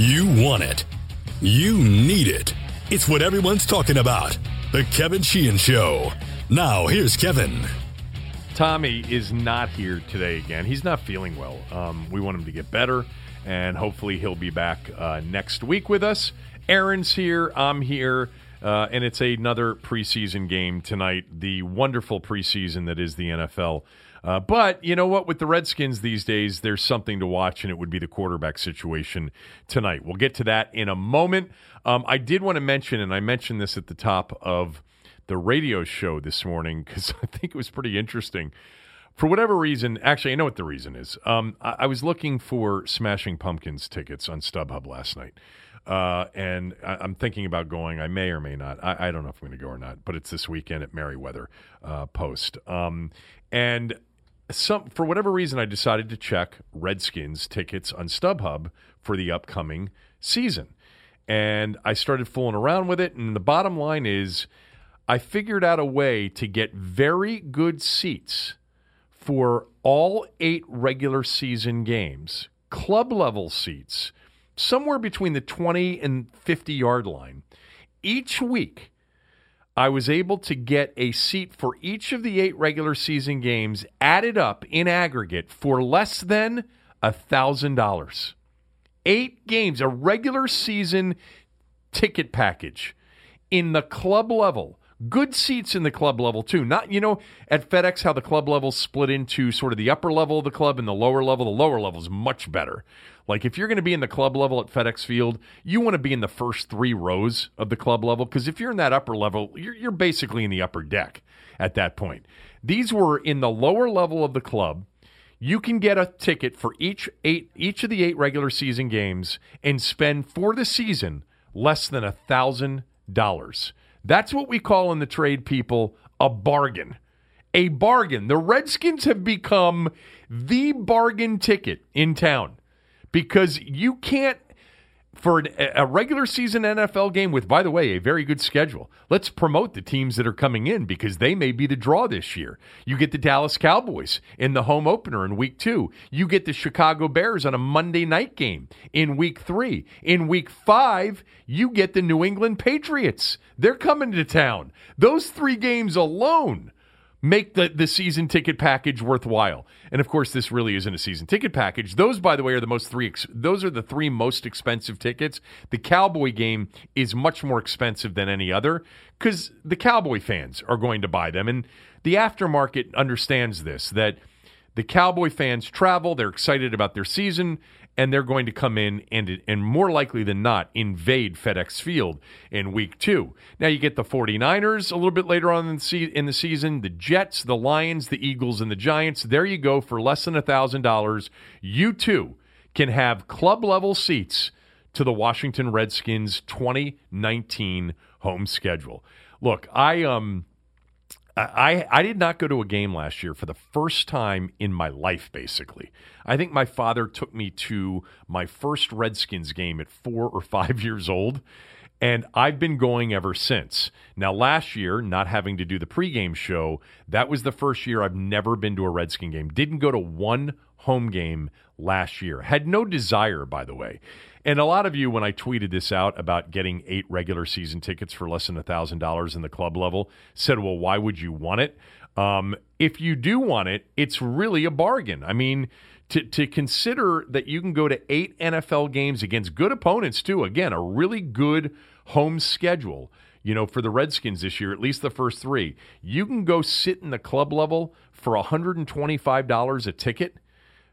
You want it. You need it. It's what everyone's talking about. The Kevin Sheehan Show. Now, here's Kevin. Tommy is not here today again. He's not feeling well. Um, we want him to get better, and hopefully he'll be back uh, next week with us. Aaron's here. I'm here. Uh, and it's another preseason game tonight, the wonderful preseason that is the NFL. Uh, but you know what? With the Redskins these days, there's something to watch, and it would be the quarterback situation tonight. We'll get to that in a moment. Um, I did want to mention, and I mentioned this at the top of the radio show this morning because I think it was pretty interesting. For whatever reason, actually, I know what the reason is. Um, I, I was looking for Smashing Pumpkins tickets on StubHub last night. Uh, and I, am thinking about going. I may or may not. I, I, don't know if I'm going to go or not, but it's this weekend at Merriweather uh, Post. Um, and some for whatever reason, I decided to check Redskins tickets on StubHub for the upcoming season, and I started fooling around with it. And the bottom line is, I figured out a way to get very good seats for all eight regular season games, club level seats somewhere between the 20 and 50 yard line. Each week, I was able to get a seat for each of the eight regular season games added up in aggregate for less than $1,000. Eight games, a regular season ticket package in the club level. Good seats in the club level, too. Not, you know, at FedEx, how the club level split into sort of the upper level of the club and the lower level. The lower level is much better. Like if you're going to be in the club level at FedEx Field, you want to be in the first three rows of the club level because if you're in that upper level, you're, you're basically in the upper deck at that point. These were in the lower level of the club. You can get a ticket for each eight each of the eight regular season games and spend for the season less than a thousand dollars. That's what we call in the trade people a bargain. A bargain. The Redskins have become the bargain ticket in town because you can't for a regular season NFL game with, by the way, a very good schedule. Let's promote the teams that are coming in because they may be the draw this year. You get the Dallas Cowboys in the home opener in week two. You get the Chicago Bears on a Monday night game in week three. In week five, you get the New England Patriots. They're coming to town. Those three games alone make the, the season ticket package worthwhile. And of course, this really isn't a season ticket package. Those, by the way, are the most three. Those are the three most expensive tickets. The Cowboy game is much more expensive than any other because the Cowboy fans are going to buy them, and the aftermarket understands this that the Cowboy fans travel. They're excited about their season and they're going to come in and, and more likely than not invade FedEx Field in week two. Now you get the 49ers a little bit later on in the, se- in the season, the Jets, the Lions, the Eagles, and the Giants. There you go for less than $1,000. You too can have club level seats to the Washington Redskins 2019 home schedule. Look, I um I, I did not go to a game last year for the first time in my life, basically. I think my father took me to my first Redskins game at four or five years old, and I've been going ever since. Now, last year, not having to do the pregame show, that was the first year I've never been to a Redskin game. Didn't go to one home game last year. Had no desire, by the way. And a lot of you, when I tweeted this out about getting eight regular season tickets for less than $1,000 in the club level, said, well, why would you want it? Um, if you do want it, it's really a bargain. I mean, to, to consider that you can go to eight NFL games against good opponents, too. Again, a really good home schedule, you know, for the Redskins this year, at least the first three. You can go sit in the club level for $125 a ticket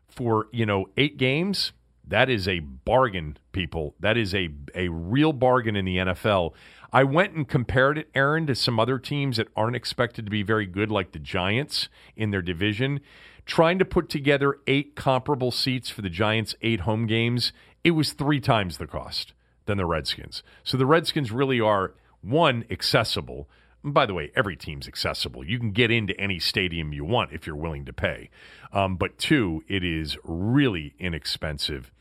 for, you know, eight games that is a bargain, people. That is a, a real bargain in the NFL. I went and compared it, Aaron, to some other teams that aren't expected to be very good, like the Giants in their division. Trying to put together eight comparable seats for the Giants' eight home games, it was three times the cost than the Redskins. So the Redskins really are, one, accessible. by the way, every team's accessible. You can get into any stadium you want if you're willing to pay. Um, but two, it is really inexpensive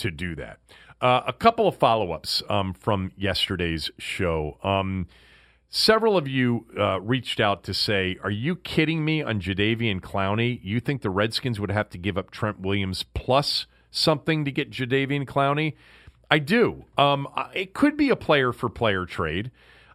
to do that. Uh, a couple of follow ups um, from yesterday's show. Um, several of you uh, reached out to say, Are you kidding me on Jadeveon Clowney? You think the Redskins would have to give up Trent Williams plus something to get Jadeveon Clowney? I do. Um, it could be a player for player trade.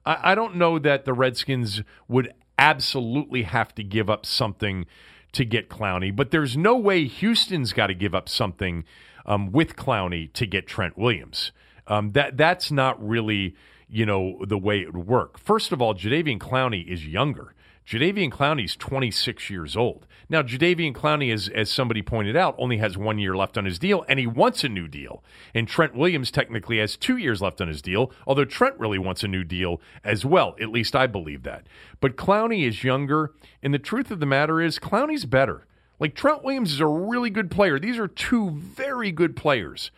I, I don't know that the Redskins would absolutely have to give up something to get Clowney, but there's no way Houston's got to give up something um, with Clowney to get Trent Williams. Um, that that's not really you know the way it would work. First of all, Jadeveon Clowney is younger. Jadeveon Clowney's 26 years old. Now, Jadeveon Clowney, as, as somebody pointed out, only has one year left on his deal, and he wants a new deal. And Trent Williams technically has two years left on his deal, although Trent really wants a new deal as well. At least I believe that. But Clowney is younger, and the truth of the matter is, Clowney's better. Like, Trent Williams is a really good player. These are two very good players.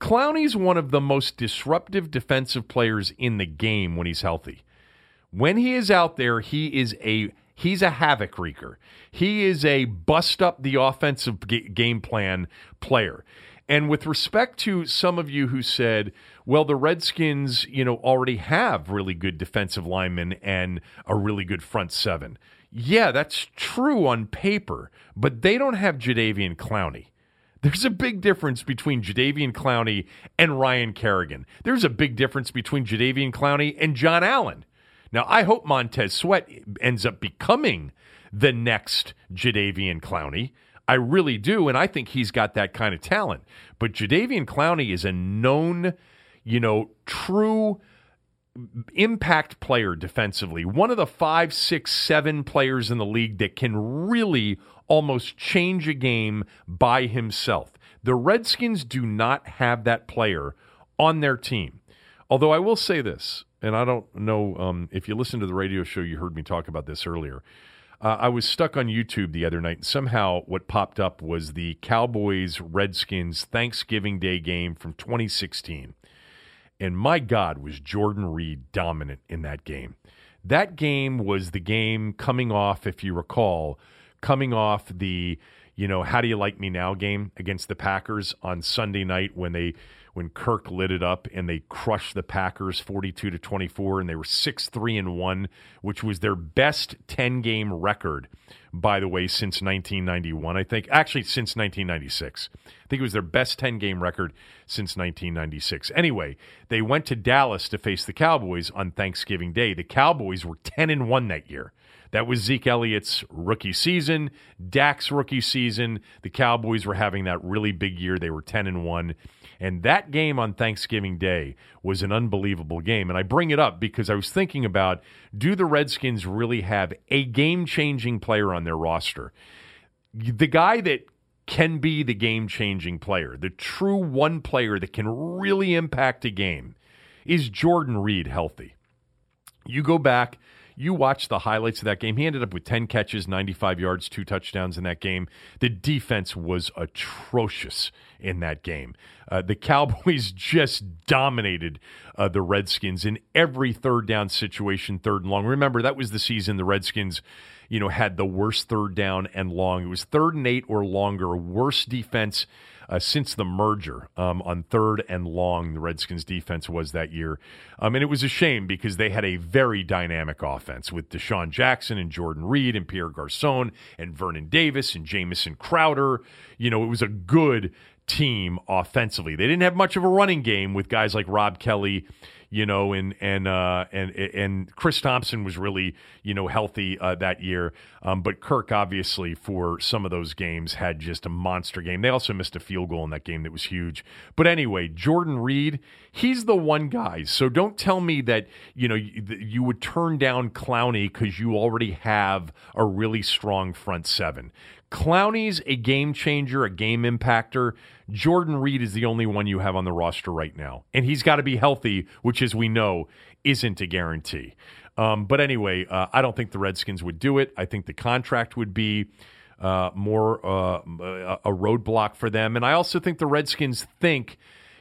Clowney's one of the most disruptive defensive players in the game when he's healthy. When he is out there, he is a he's a havoc wreaker. He is a bust up the offensive g- game plan player. And with respect to some of you who said, well, the Redskins, you know, already have really good defensive linemen and a really good front seven. Yeah, that's true on paper, but they don't have Jadeveon Clowney. There's a big difference between Jadeveon Clowney and Ryan Kerrigan. There's a big difference between Jadeveon Clowney and John Allen. Now, I hope Montez Sweat ends up becoming the next Jadeveon Clowney. I really do, and I think he's got that kind of talent. But Jadeveon Clowney is a known, you know, true impact player defensively. One of the five, six, seven players in the league that can really almost change a game by himself. The Redskins do not have that player on their team. Although I will say this, and I don't know um, if you listen to the radio show, you heard me talk about this earlier. Uh, I was stuck on YouTube the other night, and somehow what popped up was the Cowboys Redskins Thanksgiving Day game from 2016. And my God, was Jordan Reed dominant in that game. That game was the game coming off, if you recall, coming off the, you know, how do you like me now game against the Packers on Sunday night when they when Kirk lit it up and they crushed the Packers 42 to 24 and they were 6-3 and 1, which was their best 10-game record by the way since 1991 I think actually since 1996. I think it was their best 10-game record since 1996. Anyway, they went to Dallas to face the Cowboys on Thanksgiving Day. The Cowboys were 10 and 1 that year. That was Zeke Elliott's rookie season, Dak's rookie season. The Cowboys were having that really big year. They were 10 and 1. And that game on Thanksgiving Day was an unbelievable game. And I bring it up because I was thinking about do the Redskins really have a game changing player on their roster? The guy that can be the game changing player, the true one player that can really impact a game, is Jordan Reed healthy? You go back you watch the highlights of that game. He ended up with 10 catches, 95 yards, two touchdowns in that game. The defense was atrocious in that game. Uh, the Cowboys just dominated uh, the Redskins in every third down situation, third and long. Remember, that was the season the Redskins you know, had the worst third down and long. It was third and eight or longer, worst defense uh, since the merger um, on third and long. The Redskins defense was that year. Um, and it was a shame because they had a very dynamic offense with DeSean Jackson and Jordan Reed and Pierre Garcon and Vernon Davis and Jamison Crowder. You know, it was a good team offensively. They didn't have much of a running game with guys like Rob Kelley you know, and and uh, and and Chris Thompson was really you know healthy uh, that year, um, but Kirk obviously for some of those games had just a monster game. They also missed a field goal in that game that was huge. But anyway, Jordan Reed, he's the one guy. So don't tell me that you know you, you would turn down Clowney because you already have a really strong front seven. Clowney's a game changer, a game impactor. Jordan Reed is the only one you have on the roster right now. And he's got to be healthy, which, as we know, isn't a guarantee. Um, but anyway, uh, I don't think the Redskins would do it. I think the contract would be uh, more uh, a roadblock for them. And I also think the Redskins think,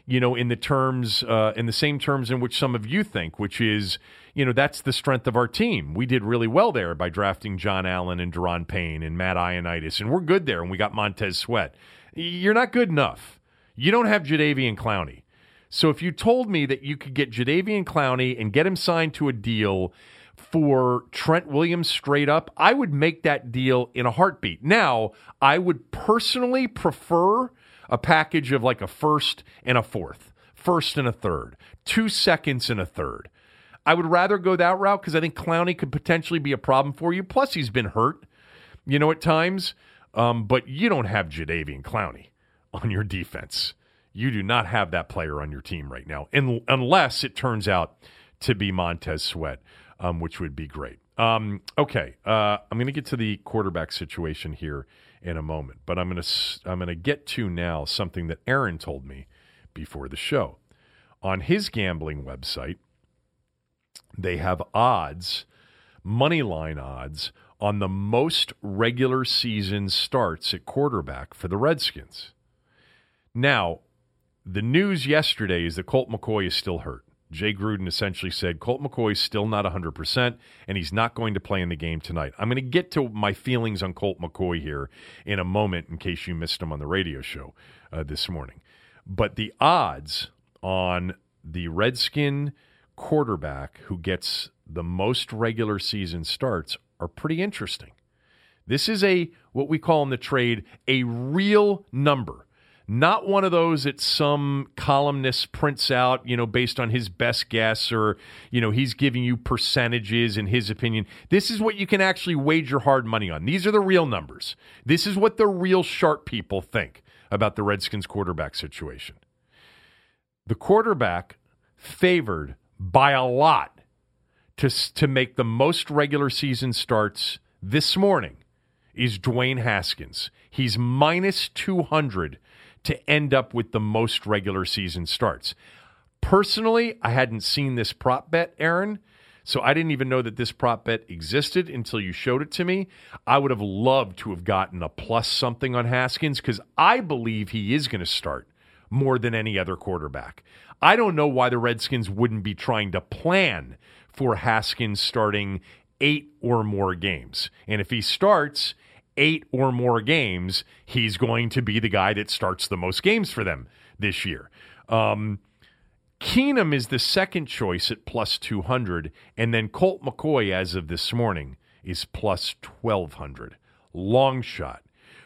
you know, in the terms, uh, in the same terms in which some of you think, which is, you know, that's the strength of our team. We did really well there by drafting John Allen and Daron Payne and Matt Ioannidis, and we're good there, and we got Montez Sweat. You're not good enough. You don't have Jadeveon Clowney. So if you told me that you could get Jadeveon Clowney and get him signed to a deal for Trent Williams straight up, I would make that deal in a heartbeat. Now, I would personally prefer a package of like a first and a fourth first and a third, two seconds and a third. I would rather go that route because I think Clowney could potentially be a problem for you. Plus, he's been hurt, you know, at times. Um, but you don't have Jadeveon Clowney on your defense. You do not have that player on your team right now, in, unless it turns out to be Montez Sweat, um, which would be great. Um, okay, uh, I'm going to get to the quarterback situation here in a moment, but I'm going to I'm going to get to now something that Aaron told me before the show. On his gambling website, they have odds, money line odds on the most regular season starts at quarterback for the Redskins. Now, the news yesterday is that Colt McCoy is still hurt. Jay Gruden essentially said Colt McCoy is still not 100% and he's not going to play in the game tonight. I'm going to get to my feelings on Colt McCoy here in a moment in case you missed him on the radio show uh, this morning. But the odds on the Redskin quarterback who gets the most regular season starts are pretty interesting. This is a what we call in the trade a real number not one of those that some columnist prints out, you know, based on his best guess or, you know, he's giving you percentages in his opinion. This is what you can actually wager hard money on. These are the real numbers. This is what the real sharp people think about the Redskins quarterback situation. The quarterback favored by a lot to, to make the most regular season starts this morning is Dwayne Haskins. He's minus 200 to end up with the most regular season starts. Personally, I hadn't seen this prop bet, Aaron. So I didn't even know that this prop bet existed until you showed it to me. I would have loved to have gotten a plus something on Haskins because I believe he is going to start more than any other quarterback. I don't know why the Redskins wouldn't be trying to plan for Haskins starting eight or more games. And if he starts, eight or more games, he's going to be the guy that starts the most games for them this year. Um, Keenum is the second choice at plus 200, and then Colt McCoy, as of this morning, is plus 1200. Long shot.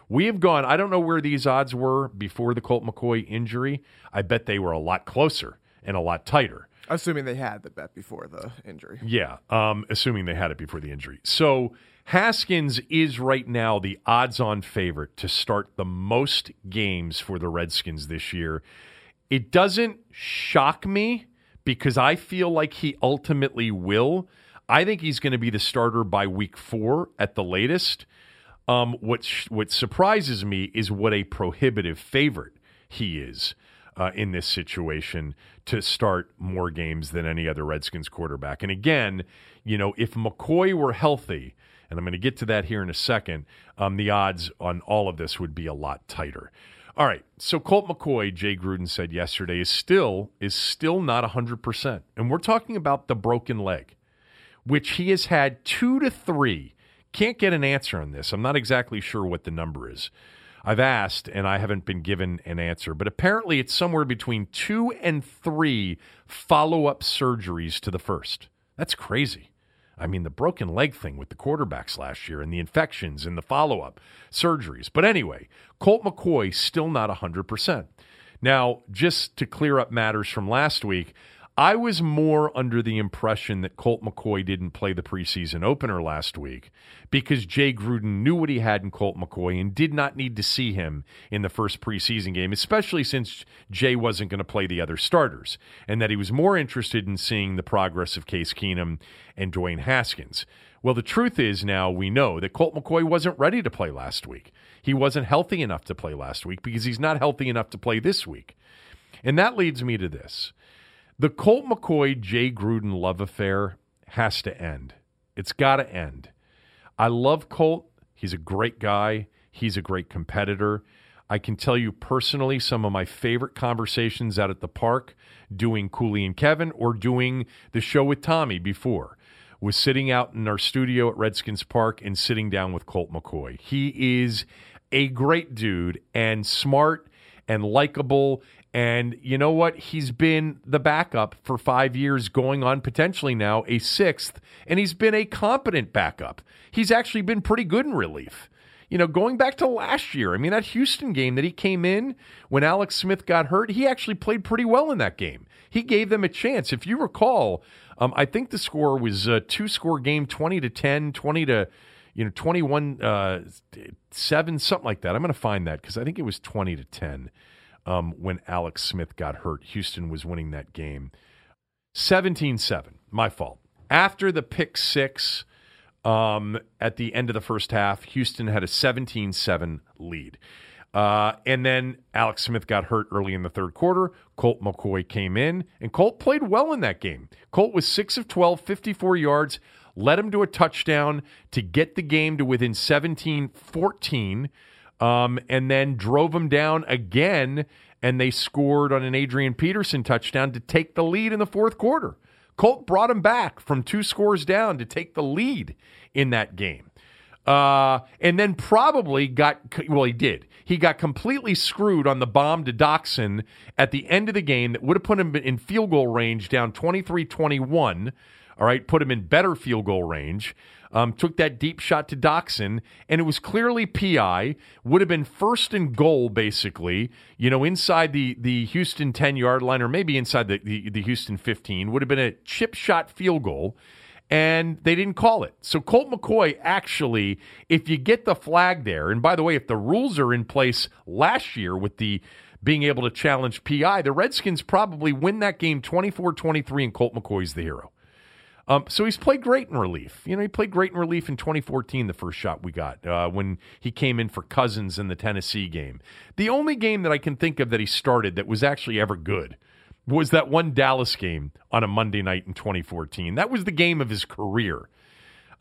We have gone, I don't know where these odds were before the Colt McCoy injury. I bet they were a lot closer and a lot tighter. Assuming they had the bet before the injury. Yeah, um, assuming they had it before the injury. So Haskins is right now the odds on favorite to start the most games for the Redskins this year. It doesn't shock me because I feel like he ultimately will. I think he's going to be the starter by week four at the latest. Um, what sh- what surprises me is what a prohibitive favorite he is uh, in this situation to start more games than any other Redskins quarterback. And again, you know, if McCoy were healthy, and I'm going to get to that here in a second, um, the odds on all of this would be a lot tighter. All right, so Colt McCoy, Jay Gruden said yesterday, is still is still not 100%. And we're talking about the broken leg, which he has had 2 to 3. Can't get an answer on this. I'm not exactly sure what the number is. I've asked and I haven't been given an answer, but apparently it's somewhere between 2 and 3 follow-up surgeries to the first. That's crazy. I mean, the broken leg thing with the quarterbacks last year and the infections and the follow up surgeries. But anyway, Colt McCoy still not 100%. Now, just to clear up matters from last week, I was more under the impression that Colt McCoy didn't play the preseason opener last week because Jay Gruden knew what he had in Colt McCoy and did not need to see him in the first preseason game, especially since Jay wasn't going to play the other starters, and that he was more interested in seeing the progress of Case Keenum and Dwayne Haskins. Well, the truth is now we know that Colt McCoy wasn't ready to play last week. He wasn't healthy enough to play last week because he's not healthy enough to play this week. And that leads me to this. The Colt McCoy Jay Gruden love affair has to end. It's got to end. I love Colt. He's a great guy. He's a great competitor. I can tell you personally some of my favorite conversations out at the park doing Cooley and Kevin or doing the show with Tommy before was sitting out in our studio at Redskins Park and sitting down with Colt McCoy. He is a great dude and smart and likable and you know what? He's been the backup for five years, going on potentially now a sixth, and he's been a competent backup. He's actually been pretty good in relief. you know, going back to last year, I mean, that Houston game that he came in when Alex Smith got hurt, he actually played pretty well in that game. He gave them a chance. If you recall, um, I think the score was a two score game, 20 to 10, 20 to, you know, 21 uh, 7, something like that. I'm going to find that because I think it was 20 to 10 um, when Alex Smith got hurt. Houston was winning that game. 17 7, my fault. After the pick six, um, at the end of the first half, Houston had a 17 7 lead. Uh, and then Alex Smith got hurt early in the third quarter. Colt McCoy came in, and Colt played well in that game. Colt was 6 of 12, 54 yards, led him to a touchdown to get the game to within 17 14, um, and then drove him down again. And they scored on an Adrian Peterson touchdown to take the lead in the fourth quarter. Colt brought him back from two scores down to take the lead in that game. Uh, and then probably got, well, he did. He got completely screwed on the bomb to Doctson at the end of the game that would have put him in field goal range down 23 21. All right, put him in better field goal range um, took that deep shot to Doctson, and it was clearly PI. Would have been first and goal, basically, you know, inside the, the Houston 10 yard line, or maybe inside the, the, the Houston 15. Would have been a chip shot field goal and they didn't call it. So Colt McCoy actually, if you get the flag there, and by the way, if the rules are in place last year with the being able to challenge PI, the Redskins probably win that game 24 23, and Colt McCoy's the hero. Um, so he's played great in relief. You know, he played great in relief in 2014, the first shot we got uh, when he came in for Cousins in the Tennessee game. The only game that I can think of that he started that was actually ever good was that one Dallas game on a Monday night in 2014. That was the game of his career.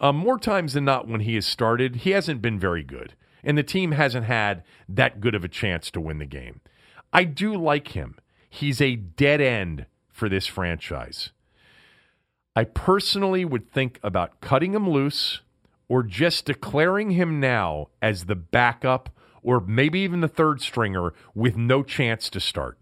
Um, more times than not, when he has started, he hasn't been very good, and the team hasn't had that good of a chance to win the game. I do like him. He's a dead end for this franchise. I personally would think about cutting him loose or just declaring him now as the backup or maybe even the third stringer with no chance to start.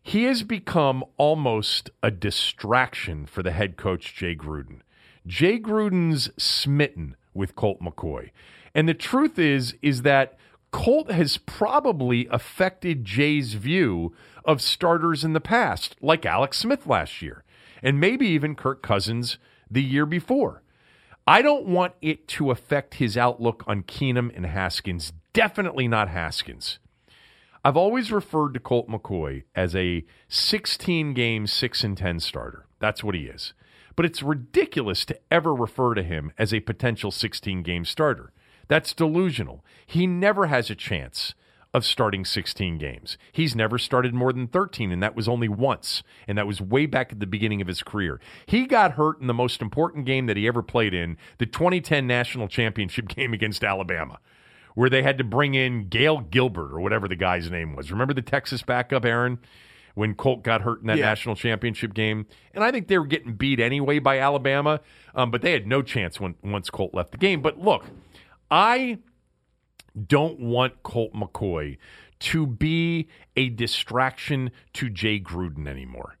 He has become almost a distraction for the head coach, Jay Gruden. Jay Gruden's smitten with Colt McCoy. And the truth is, is that Colt has probably affected Jay's view of starters in the past, like Alex Smith last year and maybe even Kirk Cousins the year before. I don't want it to affect his outlook on Keenum and Haskins. Definitely not Haskins. I've always referred to Colt McCoy as a 16 game, 6 and 10 starter. That's what he is. But it's ridiculous to ever refer to him as a potential 16 game starter. That's delusional. He never has a chance of starting 16 games. He's never started more than 13, and that was only once, and that was way back at the beginning of his career. He got hurt in the most important game that he ever played in, the 2010 national championship game against Alabama, where they had to bring in Gale Gilbert or whatever the guy's name was. Remember the Texas backup, Aaron? When Colt got hurt in that yeah. national championship game, and I think they were getting beat anyway by Alabama, um, but they had no chance when once Colt left the game. But look, I don't want Colt McCoy to be a distraction to Jay Gruden anymore.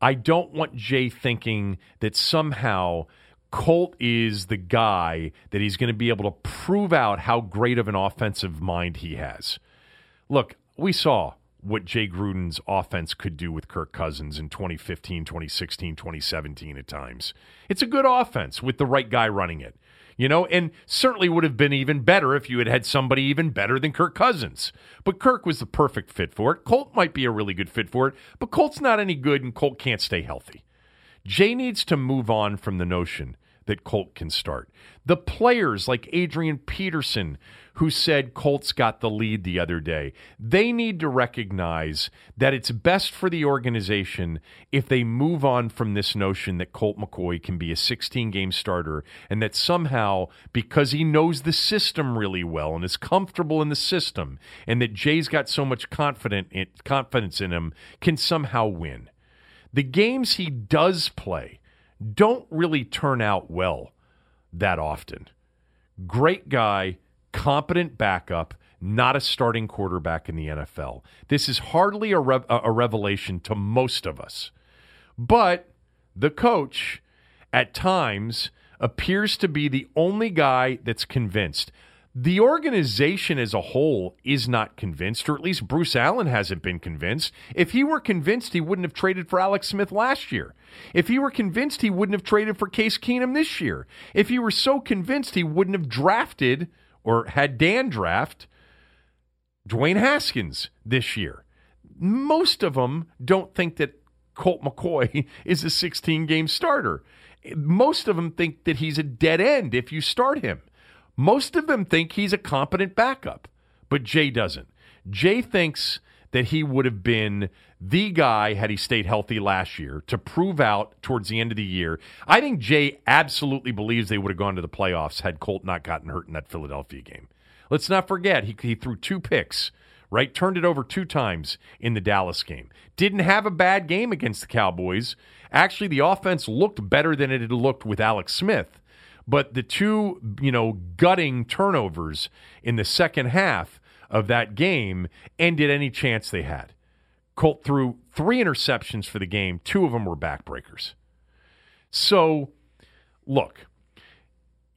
I don't want Jay thinking that somehow Colt is the guy that he's going to be able to prove out how great of an offensive mind he has. Look, we saw what Jay Gruden's offense could do with Kirk Cousins in 2015, 2016, 2017 at times. It's a good offense with the right guy running it you know, and certainly would have been even better if you had had somebody even better than Kirk Cousins. But Kirk was the perfect fit for it. Colt might be a really good fit for it, but Colt's not any good and Colt can't stay healthy. Jay needs to move on from the notion that Colt can start. The players like Adrian Peterson, who said Colts got the lead the other day, they need to recognize that it's best for the organization if they move on from this notion that Colt McCoy can be a 16 game starter and that somehow, because he knows the system really well and is comfortable in the system, and that Jay's got so much confident in, confidence in him, can somehow win. The games he does play, don't really turn out well that often. Great guy, competent backup, not a starting quarterback in the NFL. This is hardly a, a revelation to most of us. But the coach, at times, appears to be the only guy that's convinced. The organization as a whole is not convinced, or at least Bruce Allen hasn't been convinced. If he were convinced, he wouldn't have traded for Alex Smith last year. If he were convinced, he wouldn't have traded for Case Keenum this year. If he were so convinced, he wouldn't have drafted or had Dan draft Dwayne Haskins this year. Most of them don't think that Colt McCoy is a 16 game starter. Most of them think that he's a dead end if you start him. Most of them think he's a competent backup, but Jay doesn't. Jay thinks that he would have been the guy had he stayed healthy last year to prove out towards the end of the year. I think Jay absolutely believes they would have gone to the playoffs had Colt not gotten hurt in that Philadelphia game. Let's not forget, he, he threw two picks, right? Turned it over two times in the Dallas game. Didn't have a bad game against the Cowboys. Actually, the offense looked better than it had looked with Alex Smith. But the two, you know, gutting turnovers in the second half of that game ended any chance they had. Colt threw three interceptions for the game. Two of them were backbreakers. So, look,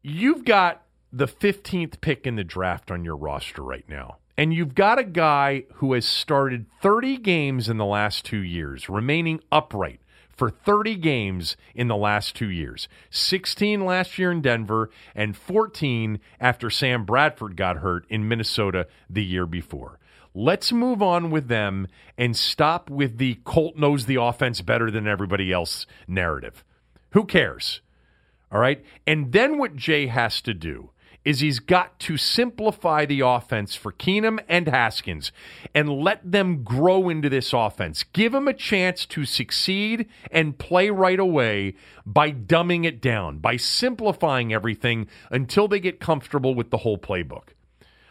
you've got the 15th pick in the draft on your roster right now. And you've got a guy who has started 30 games in the last two years, remaining upright for 30 games in the last two years 16 last year in Denver, and 14 after Sam Bradford got hurt in Minnesota the year before. Let's move on with them and stop with the Colt knows the offense better than everybody else narrative. Who cares? All right. And then what Jay has to do is he's got to simplify the offense for Keenum and Haskins and let them grow into this offense. Give them a chance to succeed and play right away by dumbing it down, by simplifying everything until they get comfortable with the whole playbook.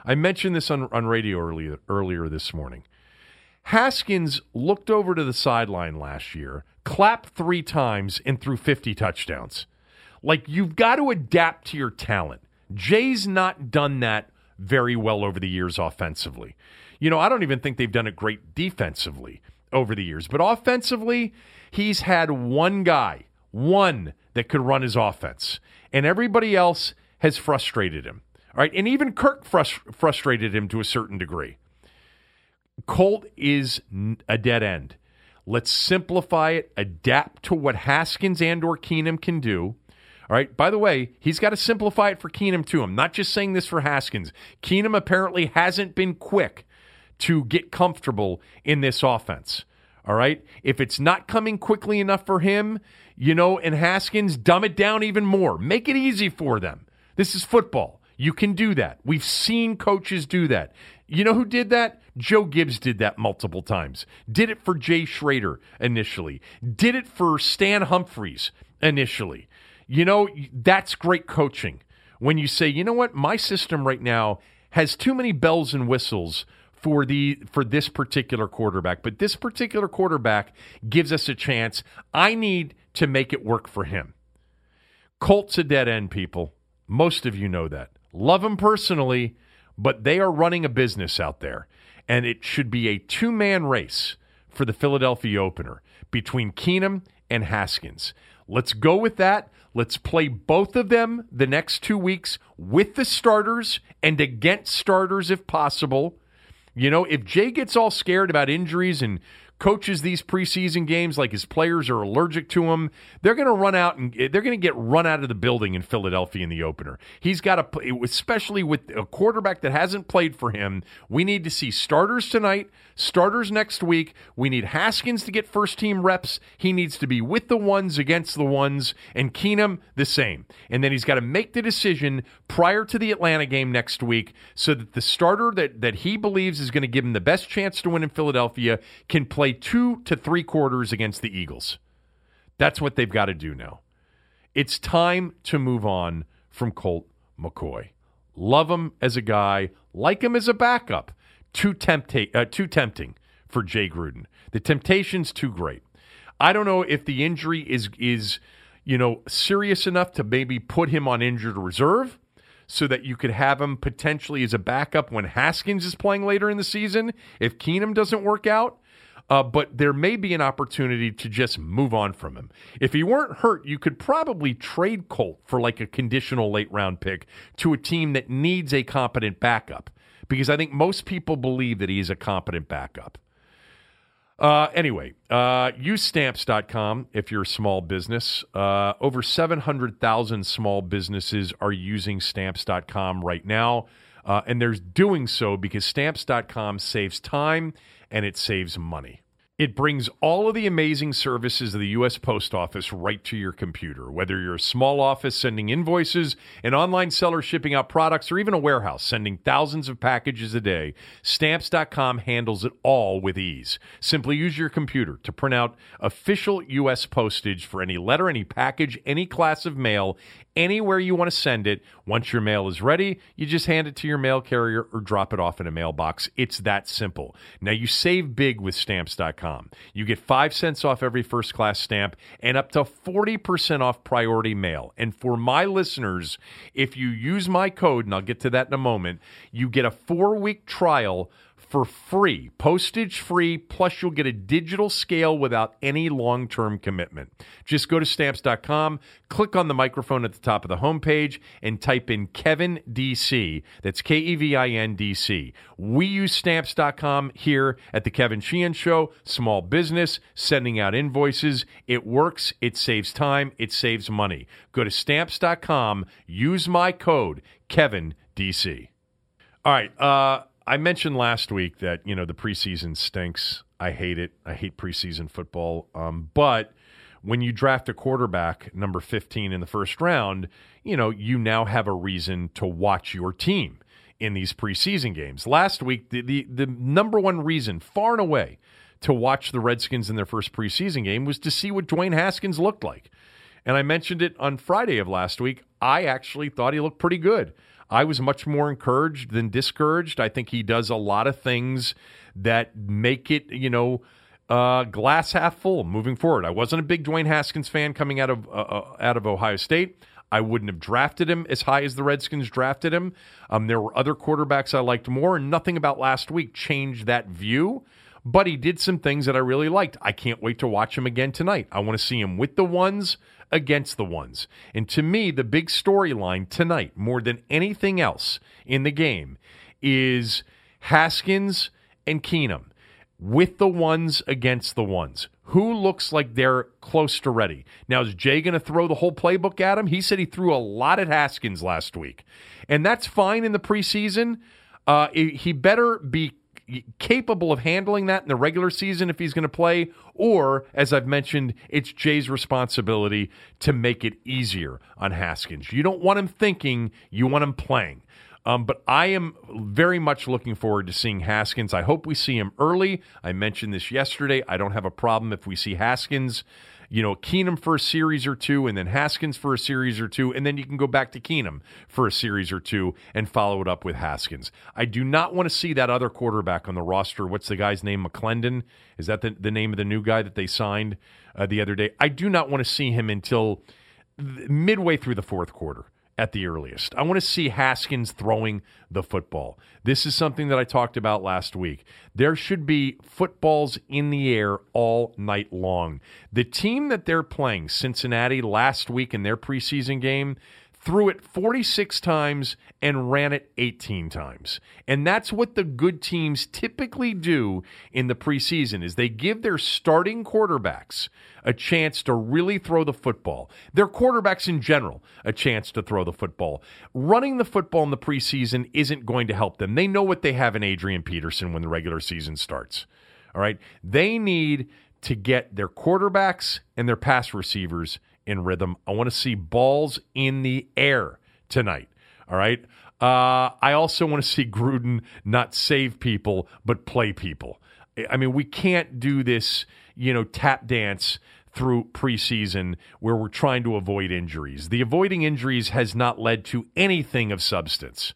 I mentioned this on, on radio earlier, earlier this morning. Haskins looked over to the sideline last year, clapped three times, and threw 50 touchdowns. Like, you've got to adapt to your talent. Jay's not done that very well over the years offensively. You know, I don't even think they've done it great defensively over the years, but offensively, he's had one guy, one that could run his offense, and everybody else has frustrated him. All right, and even Kirk frust- frustrated him to a certain degree. Colt is a dead end. Let's simplify it, adapt to what Haskins and or Keenum can do all right. By the way, he's got to simplify it for Keenum too. I'm not just saying this for Haskins. Keenum apparently hasn't been quick to get comfortable in this offense. All right. If it's not coming quickly enough for him, you know, and Haskins, dumb it down even more. Make it easy for them. This is football. You can do that. We've seen coaches do that. You know who did that? Joe Gibbs did that multiple times. Did it for Jay Schroeder initially. Did it for Stan Humphries initially. You know, that's great coaching. When you say, you know what, my system right now has too many bells and whistles for the for this particular quarterback, but this particular quarterback gives us a chance. I need to make it work for him. Colt's a dead end, people. Most of you know that. Love them personally, but they are running a business out there, and it should be a two man race for the Philadelphia opener between Keenum and Haskins. Let's go with that. Let's play both of them the next two weeks with the starters and against starters if possible. You know, if Jay gets all scared about injuries and coaches these preseason games like his players are allergic to him, they're going to run out and they're going to get run out of the building in Philadelphia in the opener. He's got to, especially with a quarterback that hasn't played for him. We need to see starters tonight, starters next week. We need Haskins to get first team reps. He needs to be with the ones against the ones, and Keenum the same. And then he's got to make the decision prior to the Atlanta game next week so that the starter that, that he believes is going to give him the best chance to win in Philadelphia can play play two to three quarters against the Eagles. That's what they've got to do now. It's time to move on from Colt McCoy. Love him as a guy, like him as a backup. Too, tempta- uh, too tempting for Jay Gruden. The temptation's too great. I don't know if the injury is is you know serious enough to maybe put him on injured reserve so that you could have him potentially as a backup when Haskins is playing later in the season if Keenum doesn't work out. Uh, but there may be an opportunity to just move on from him. If he weren't hurt, you could probably trade Colt for like a conditional late round pick to a team that needs a competent backup because I think most people believe that he's a competent backup. Uh, anyway, uh, use stamps.com if you're a small business. Uh, over 700,000 small businesses are using stamps.com right now. Uh, and they're doing so because stamps.com saves time and it saves money. It brings all of the amazing services of the U.S. Post Office right to your computer. Whether you're a small office sending invoices, an online seller shipping out products, or even a warehouse sending thousands of packages a day, Stamps.com handles it all with ease. Simply use your computer to print out official U.S. postage for any letter, any package, any class of mail, anywhere you want to send it. Once your mail is ready, you just hand it to your mail carrier or drop it off in a mailbox. It's that simple. Now, you save big with Stamps.com. You get 5 cents off every first class stamp and up to 40% off priority mail. And for my listeners, if you use my code, and I'll get to that in a moment, you get a four week trial for free, postage free, plus you'll get a digital scale without any long term commitment. Just go to stamps.com, click on the microphone at the top of the homepage, and type in Kevin DC. That's K E V I N D C. We use stamps.com here at the Kevin Sheehan Show, small business, sending out invoices. It works, it saves time, it saves money. Go to stamps.com, use my code, Kevin DC. All right. Uh, I mentioned last week that you know the preseason stinks. I hate it. I hate preseason football. Um, but when you draft a quarterback number 15 in the first round, you know you now have a reason to watch your team in these preseason games. Last week, the the, the number one reason, far and away, to watch the Redskins in their first preseason game was to see what Dwayne Haskins looked like. And I mentioned it on Friday of last week. I actually thought he looked pretty good. I was much more encouraged than discouraged. I think he does a lot of things that make it, you know, uh, glass half full moving forward. I wasn't a big Dwayne Haskins fan coming out of uh, uh, out of Ohio State. I wouldn't have drafted him as high as the Redskins drafted him. Um, there were other quarterbacks I liked more, and nothing about last week changed that view. But he did some things that I really liked. I can't wait to watch him again tonight. I want to see him with the ones against the ones. And to me, the big storyline tonight, more than anything else in the game, is Haskins and Keenum with the ones against the ones. Who looks like they're close to ready? Now, is Jay going to throw the whole playbook at him? He said he threw a lot at Haskins last week. And that's fine in the preseason. Uh, he better be capable of handling that in the regular season if he's going to play, or as I've mentioned, it's Jay's responsibility to make it easier on Haskins. You don't want him thinking, you want him playing. Um, but I am very much looking forward to seeing Haskins. I hope we see him early. I mentioned this yesterday. I don't have a problem if we see Haskins you know, Keenum for a series or two, and then Haskins for a series or two, and then you can go back to Keenum for a series or two and follow it up with Haskins. I do not want to see that other quarterback on the roster. What's the guy's name? McClendon? Is that the, the name of the new guy that they signed uh, the other day? I do not want to see him until midway through the fourth quarter at the earliest. I want to see Haskins throwing the football. This is something that I talked about last week. There should be footballs in the air all night long. The team that they're playing, Cincinnati, last week in their preseason game, threw it 46 times and ran it 18 times. And that's what the good teams typically do in the preseason is they give their starting quarterbacks a chance to really throw the football. Their quarterbacks in general a chance to throw the football. Running the football in the preseason isn't going to help them. They know what they have in Adrian Peterson when the regular season starts. All right? They need to get their quarterbacks and their pass receivers in rhythm. I want to see balls in the air tonight. All right. Uh, I also want to see Gruden not save people, but play people. I mean, we can't do this, you know, tap dance through preseason where we're trying to avoid injuries. The avoiding injuries has not led to anything of substance.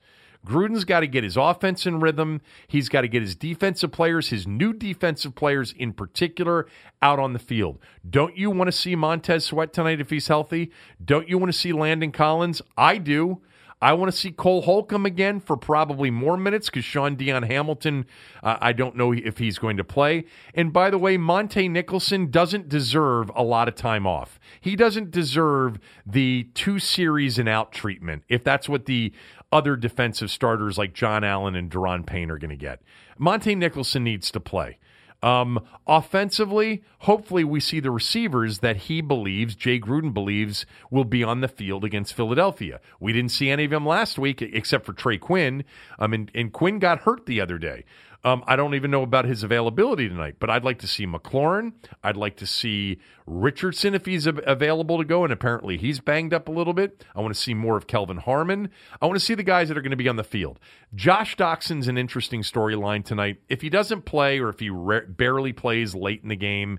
Gruden's got to get his offense in rhythm. He's got to get his defensive players, his new defensive players in particular, out on the field. Don't you want to see Montez Sweat tonight if he's healthy? Don't you want to see Landon Collins? I do. I want to see Cole Holcomb again for probably more minutes because Shaun Dion Hamilton, uh, I don't know if he's going to play. And by the way, Montae Nicholson doesn't deserve a lot of time off. He doesn't deserve the two series and out treatment if that's what the other defensive starters like John Allen and Daron Payne are going to get. Montae Nicholson needs to play. Um, offensively, hopefully we see the receivers that he believes, Jay Gruden believes, will be on the field against Philadelphia. We didn't see any of them last week except for Trey Quinn. Um, and, and Quinn got hurt the other day. Um, I don't even know about his availability tonight, but I'd like to see McLaurin. I'd like to see Richardson if he's available to go, and apparently he's banged up a little bit. I want to see more of Kelvin Harmon. I want to see the guys that are going to be on the field. Josh Doctson's an interesting storyline tonight. If he doesn't play or if he re- barely plays late in the game,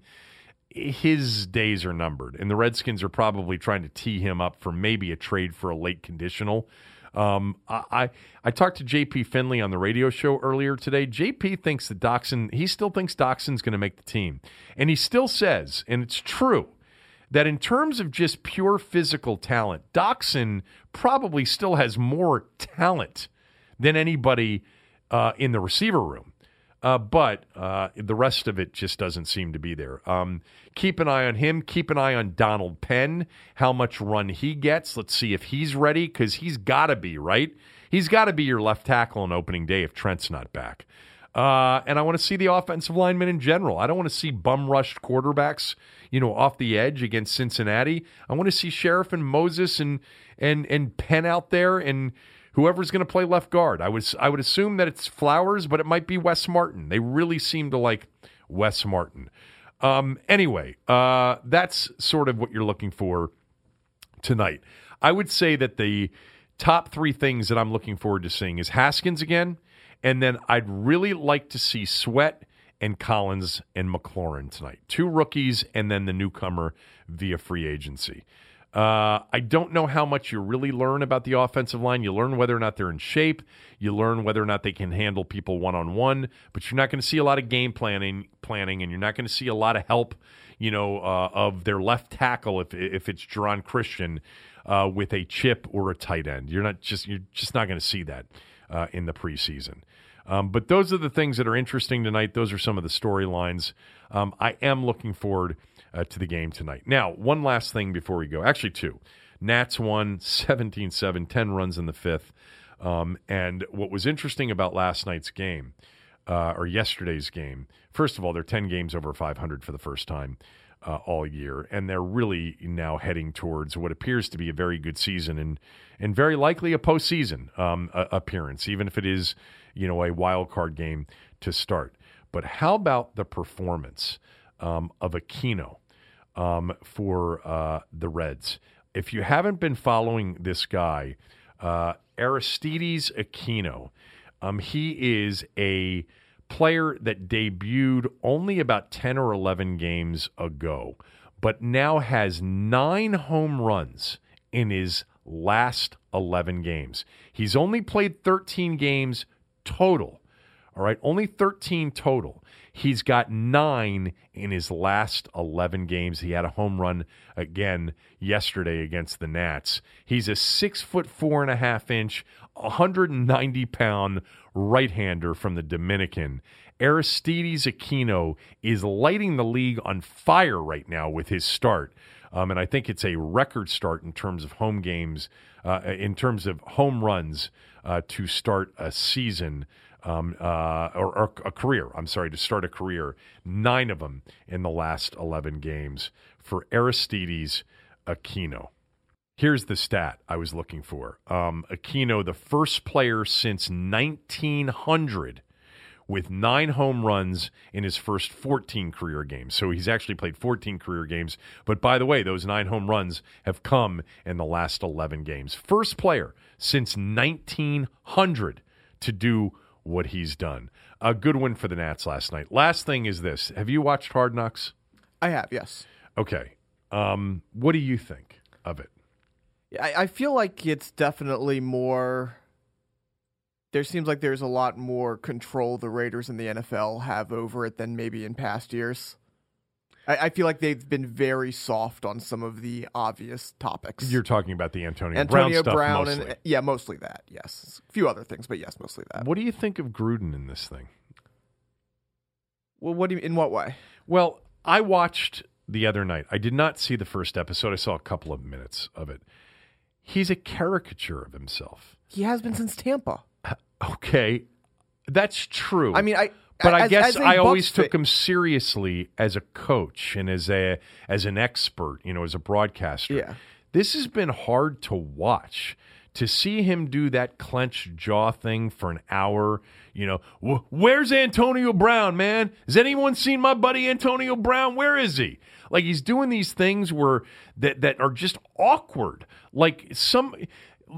his days are numbered, and the Redskins are probably trying to tee him up for maybe a trade for a late conditional. Um, I, I talked to JP Finley on the radio show earlier today. JP thinks that Doctson, he still thinks Doctson's going to make the team. And he still says, and it's true, that in terms of just pure physical talent, Doctson probably still has more talent than anybody uh, in the receiver room. Uh, but uh, the rest of it just doesn't seem to be there. Um, keep an eye on him. Keep an eye on Donald Penn, how much run he gets. Let's see if he's ready because he's got to be, right? He's got to be your left tackle on opening day if Trent's not back. Uh, and I want to see the offensive linemen in general. I don't want to see bum rushed quarterbacks, you know, off the edge against Cincinnati. I want to see Scherff and Moses and and and Penn out there and whoever's going to play left guard. I was I would assume that it's Flowers, but it might be Wes Martin. They really seem to like Wes Martin. Um, anyway, uh, that's sort of what you're looking for tonight. I would say that the top three things that I'm looking forward to seeing is Haskins again, and then I'd really like to see Sweat and Collins and McLaurin tonight. Two rookies and then the newcomer via free agency. Uh, I don't know how much you really learn about the offensive line. You learn whether or not they're in shape. You learn whether or not they can handle people one on one. But you're not going to see a lot of game planning, planning, and you're not going to see a lot of help. You know, uh, of their left tackle if if it's Geron Christian uh, with a chip or a tight end. You're not just you're just not going to see that uh, in the preseason. Um, but those are the things that are interesting tonight. Those are some of the storylines. Um, I am looking forward uh, to the game tonight. Now, one last thing before we go. Actually, two. Nats won 17 7, 10 runs in the fifth. Um, and what was interesting about last night's game, uh, or yesterday's game, first of all, they're 10 games over 500 for the first time uh, all year. And they're really now heading towards what appears to be a very good season and, and very likely a postseason um, a- appearance, even if it is, you know, a wild card game to start. But how about the performance um, of Aquino? Um, for uh, the Reds. If you haven't been following this guy, uh, Aristides Aquino, um, he is a player that debuted only about 10 or 11 games ago, but now has nine home runs in his last 11 games. He's only played 13 games total. All right, only 13 total. He's got nine in his last 11 games. He had a home run again yesterday against the Nats. He's a six foot four and a half inch, 190 pound right hander from the Dominican. Aristides Aquino is lighting the league on fire right now with his start. Um, and I think it's a record start in terms of home games, uh, in terms of home runs uh, to start a season um, uh, or, or, a career. I'm sorry, to start a career. Nine of them in the last 11 games for Aristides Aquino. Here's the stat I was looking for. Um, Aquino, the first player since 1900 with nine home runs in his first 14 career games. So he's actually played 14 career games. But by the way, those nine home runs have come in the last 11 games. First player since 1900 to do what he's done. A good win for the Nats last night. Last thing is this: Have you watched Hard Knocks? I have, yes. Okay. Um, what do you think of it? I, I feel like it's definitely more. There seems like there's a lot more control the Raiders and the NFL have over it than maybe in past years. I, I feel like they've been very soft on some of the obvious topics. You're talking about the Antonio, Antonio Brown stuff Brown and yeah, mostly that. Yes, a few other things, but yes, mostly that. what do you think of Gruden in this thing? Well, what do you? In what way? Well, I watched the other night. I did not see the first episode. I saw a couple of minutes of it. He's a caricature of himself. He has been since Tampa. Okay, that's true. I mean, I. but I guess a I always took him seriously as a coach and as a as an expert, you know, as a broadcaster. Yeah. This has been hard to watch. To see him do that clenched jaw thing for an hour, you know, where's Antonio Brown, man? Has anyone seen my buddy Antonio Brown? Where is he? Like he's doing these things where that that are just awkward. Like some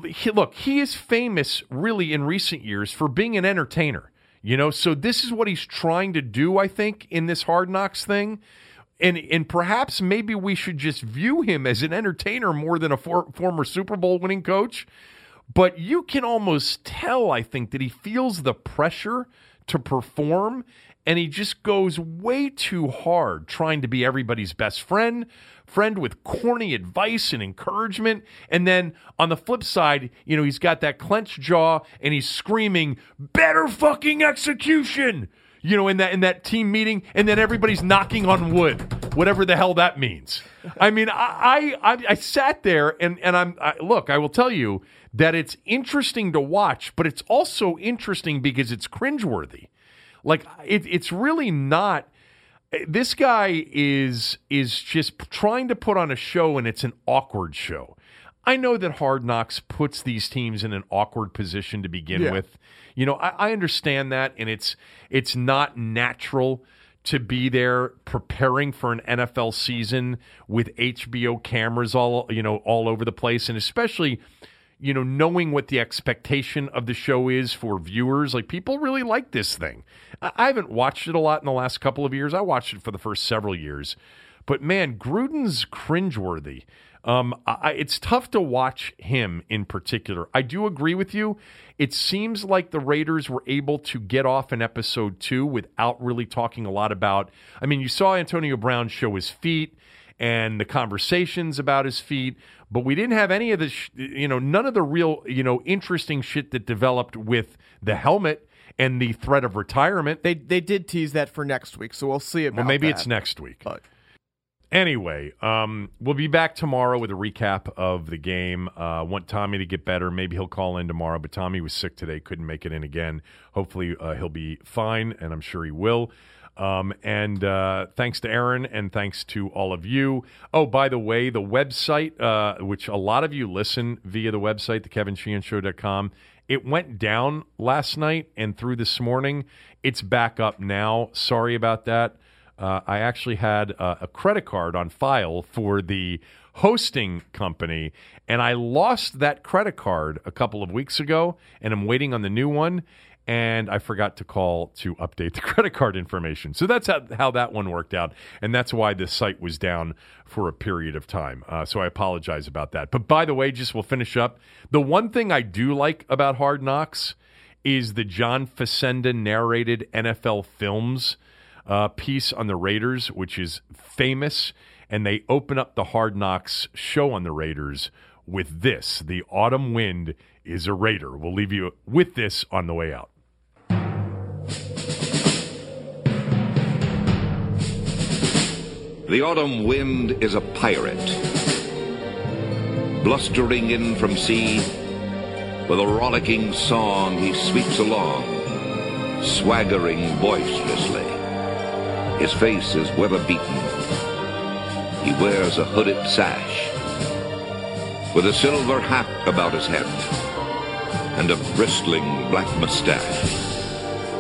he, look, he is famous really in recent years for being an entertainer. You know, so this is what he's trying to do, I think, in this hard knocks thing. And and perhaps maybe we should just view him as an entertainer more than a for, former Super Bowl winning coach. But you can almost tell, I think, that he feels the pressure to perform and he just goes way too hard trying to be everybody's best friend, friend with corny advice and encouragement. And then on the flip side, you know, he's got that clenched jaw and he's screaming, better fucking execution you know, in that in that team meeting, and then everybody's knocking on wood, whatever the hell that means. I mean, I I, I, sat there and and I'm I, look. I will tell you that it's interesting to watch, but it's also interesting because it's cringeworthy. Like it, it's really not. This guy is is just trying to put on a show, and it's an awkward show. I know that Hard Knocks puts these teams in an awkward position to begin Yeah. with. You know, I, I understand that, and it's it's not natural to be there preparing for an NFL season with HBO cameras all you know all over the place, and especially you know knowing what the expectation of the show is for viewers. Like people really like this thing. I, haven't watched it a lot in the last couple of years. I watched it for the first several years, but man, Gruden's cringeworthy. Um, I, it's tough to watch him in particular. I do agree with you. It seems like the Raiders were able to get off in episode two without really talking a lot about. I mean, you saw Antonio Brown show his feet and the conversations about his feet, but we didn't have any of the, sh- you know, none of the real, you know, interesting shit that developed with the helmet and the threat of retirement. They they did tease that for next week, so we'll see about well, maybe that. it's next week. But Anyway, um, we'll be back tomorrow with a recap of the game. Uh, want Tommy to get better. Maybe he'll call in tomorrow, but Tommy was sick today, couldn't make it in again. Hopefully, uh, he'll be fine, and I'm sure he will. Um, and uh, thanks to Aaron, and thanks to all of you. Oh, by the way, the website, uh, which a lot of you listen via the website, thekevinsheehanshow.com, it went down last night and through this morning. It's back up now. Sorry about that uh, I actually had uh, a credit card on file for the hosting company, and I lost that credit card a couple of weeks ago, and I'm waiting on the new one. And I forgot to call to update the credit card information. So that's how, how that one worked out. And that's why this site was down for a period of time. Uh, so I apologize about that. But by the way, just we'll finish up. The one thing I do like about Hard Knocks is the John Facenda narrated NFL films uh, piece on the Raiders, which is famous. And they open up the Hard Knocks show on the Raiders with this The Autumn Wind is a Raider. We'll leave you with this on the way out. The autumn wind is a pirate, blustering in from sea. With a rollicking song, he sweeps along, swaggering boisterously. His face is weather beaten. He wears a hooded sash, with a silver hat about his head, and a bristling black mustache.